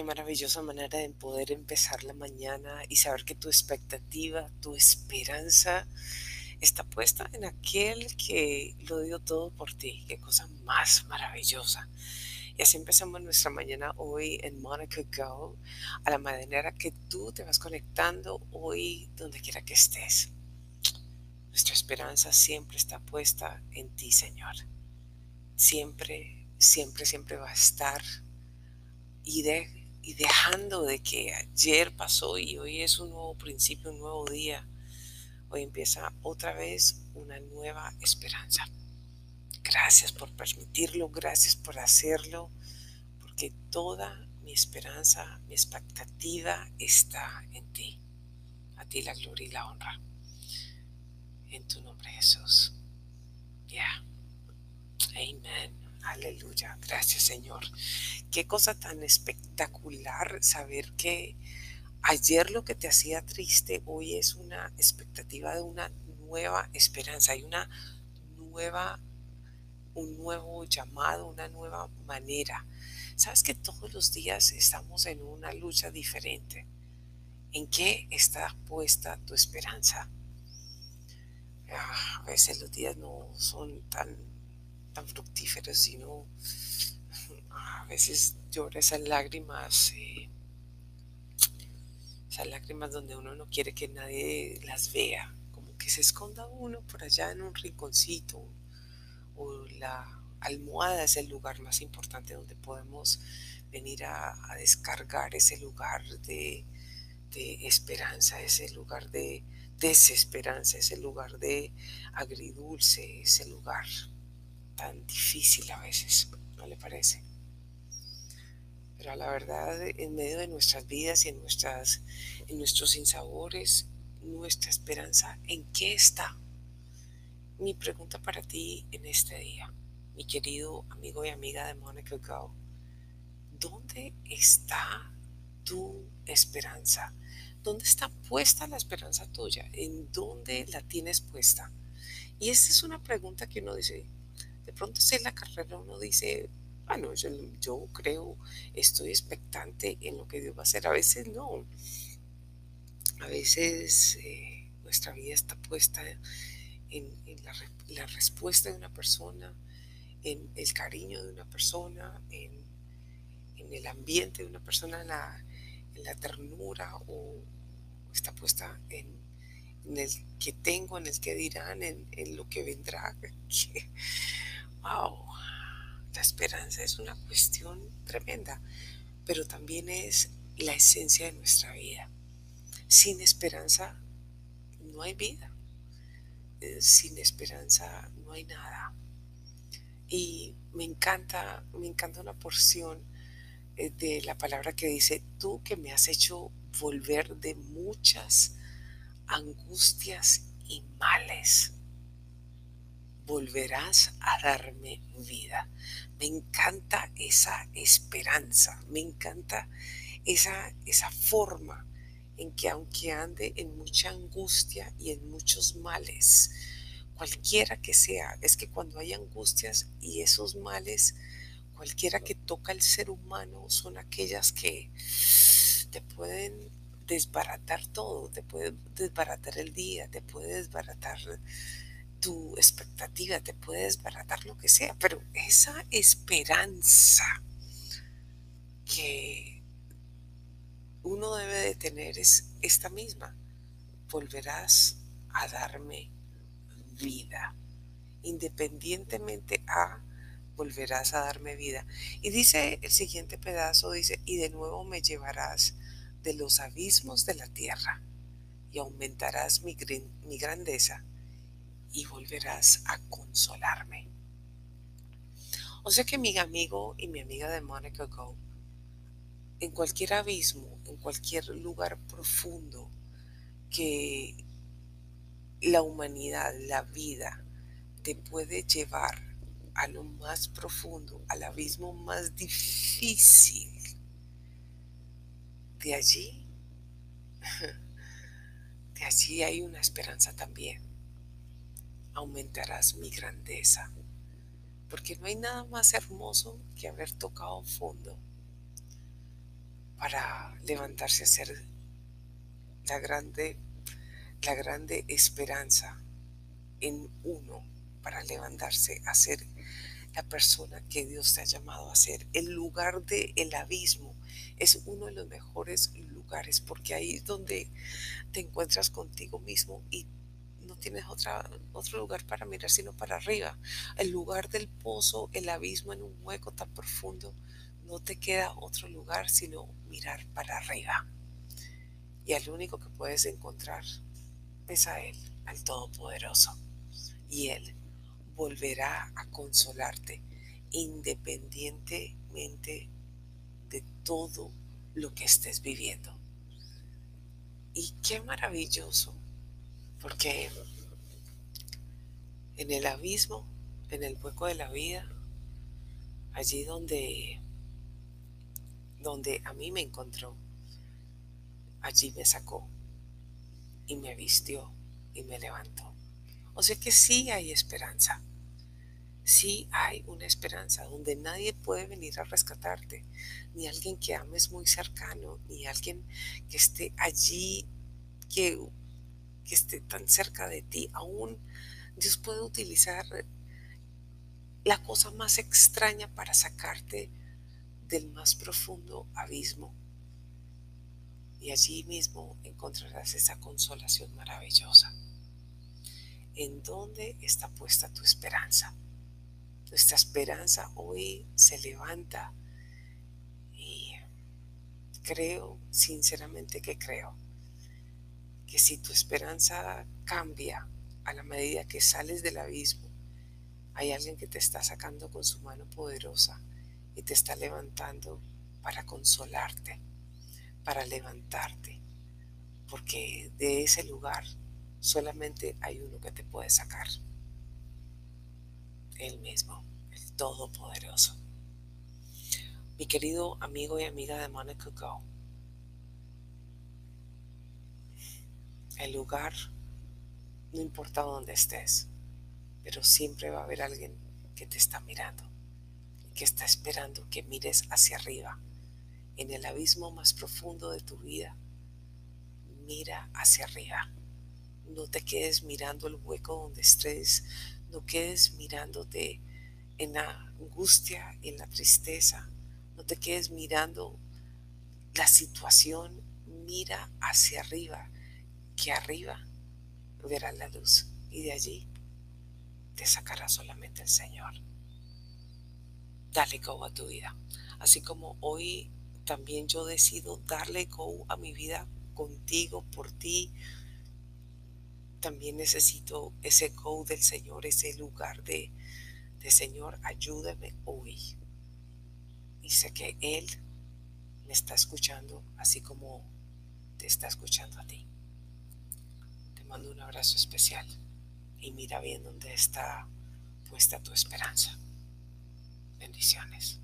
Qué maravillosa manera de poder empezar la mañana y saber que tu expectativa, tu esperanza está puesta en aquel que lo dio todo por ti. Qué cosa más maravillosa. Y así empezamos nuestra mañana hoy en Monica Go, a la manera que tú te vas conectando hoy donde quiera que estés. Nuestra esperanza siempre está puesta en ti, Señor. Siempre, siempre, siempre va a estar. Y de y dejando de que ayer pasó y hoy es un nuevo principio, un nuevo día, hoy empieza otra vez una nueva esperanza. Gracias por permitirlo, gracias por hacerlo, porque toda mi esperanza, mi expectativa está en ti. A ti la gloria y la honra. En tu nombre Jesús. Ya. Amén. Aleluya. Gracias Señor. Qué cosa tan espectacular saber que ayer lo que te hacía triste hoy es una expectativa de una nueva esperanza. Hay una nueva, un nuevo llamado, una nueva manera. Sabes que todos los días estamos en una lucha diferente. ¿En qué está puesta tu esperanza? Ah, a veces los días no son tan tan fructíferos, sino a veces llora esas lágrimas, eh, esas lágrimas donde uno no quiere que nadie las vea, como que se esconda uno por allá en un rinconcito, o la almohada es el lugar más importante donde podemos venir a, descargar ese lugar de, de esperanza, ese lugar de desesperanza, ese lugar de agridulce, ese lugar tan difícil a veces, ¿no le parece? Pero la verdad, en medio de nuestras vidas y en, nuestras, en nuestros insabores, nuestra esperanza, ¿en qué está? Mi pregunta para ti en este día, mi querido amigo y amiga de Monica Go, ¿dónde está tu esperanza? ¿Dónde está puesta la esperanza tuya? ¿En dónde la tienes puesta? Y esta es una pregunta que uno dice, de pronto si la carrera uno dice, bueno, yo, yo creo, estoy expectante en lo que Dios va a hacer. A veces no. A veces eh, nuestra vida está puesta en, la, respuesta de una persona, en el cariño de una persona, en, el ambiente de una persona, en la, ternura o está puesta en, el que tengo, en el que dirán, en, lo que vendrá. wow, la esperanza es una cuestión tremenda, pero también es la esencia de nuestra vida. Sin esperanza no hay vida. Sin esperanza no hay nada. Y me encanta, me encanta una porción eh, de la palabra que dice, tú que me has hecho volver de muchas angustias y males volverás a darme vida. Me encanta esa esperanza, me encanta esa, esa forma en que aunque ande en mucha angustia y en muchos males, cualquiera que sea, es que cuando hay angustias y esos males, cualquiera que toca al ser humano son aquellas que te pueden desbaratar todo, te puede desbaratar el día, te puede desbaratar tu expectativa, te puede desbaratar lo que sea, pero esa esperanza que uno debe de tener es esta misma. Volverás a darme vida. Independientemente a, volverás a darme vida. Y dice el siguiente pedazo, dice, y de nuevo me llevarás de los abismos de la tierra y aumentarás mi, mi grandeza y volverás a consolarme. O sea que mi amigo y mi amiga de Monica Go, en cualquier abismo, en cualquier lugar profundo que la humanidad, la vida, te puede llevar a lo más profundo, al abismo más difícil, de allí, de allí hay una esperanza también aumentarás mi grandeza. Porque no hay nada más hermoso que haber tocado fondo. para levantarse a ser la grande, la grande esperanza en uno, para levantarse a ser la persona que Dios te ha llamado a ser. El lugar del el abismo es uno de los mejores lugares porque ahí es donde te encuentras contigo mismo y tienes otra, otro lugar para mirar sino para arriba. El lugar del pozo, el abismo en un hueco tan profundo, no te queda otro lugar sino mirar para arriba. Y al único que puedes encontrar es a Él, al Todopoderoso. Y Él volverá a consolarte independientemente de todo lo que estés viviendo. Y qué maravilloso, porque en el abismo, en el hueco de la vida, allí donde, donde a mí me encontró, allí me sacó y me vistió y me levantó. O sea que sí hay esperanza. Sí hay una esperanza donde nadie puede venir a rescatarte, ni alguien que ames muy cercano, ni alguien que esté allí, que, que esté tan cerca de ti. Aún Dios puede utilizar la cosa más extraña para sacarte del más profundo abismo. Y allí mismo encontrarás esa consolación maravillosa. ¿En dónde está puesta tu esperanza? Nuestra esperanza hoy se levanta y creo, sinceramente que creo, que si tu esperanza cambia a la medida que sales del abismo, hay alguien que te está sacando con su mano poderosa y te está levantando para consolarte, para levantarte, porque de ese lugar solamente hay uno que te puede sacar. Él mismo, el Todopoderoso. Mi querido amigo y amiga de Monica Go, lugar, no importa dónde estés, pero siempre va a haber alguien que te está mirando, que está esperando que mires hacia arriba, en el abismo más profundo de tu vida. Mira hacia arriba. No te quedes mirando el hueco donde estés, no quedes mirándote en la angustia, en la tristeza, no te quedes mirando la situación, mira hacia arriba, que arriba verás la luz y de allí te sacará solamente el Señor. Dale go a tu vida. Así como hoy también yo decido darle go a mi vida contigo, por ti, también necesito ese go del Señor, ese lugar de, Señor, ayúdame hoy. Y sé que Él me está escuchando así como te está escuchando a ti. Mando un abrazo especial y mira bien dónde está puesta tu esperanza. Bendiciones.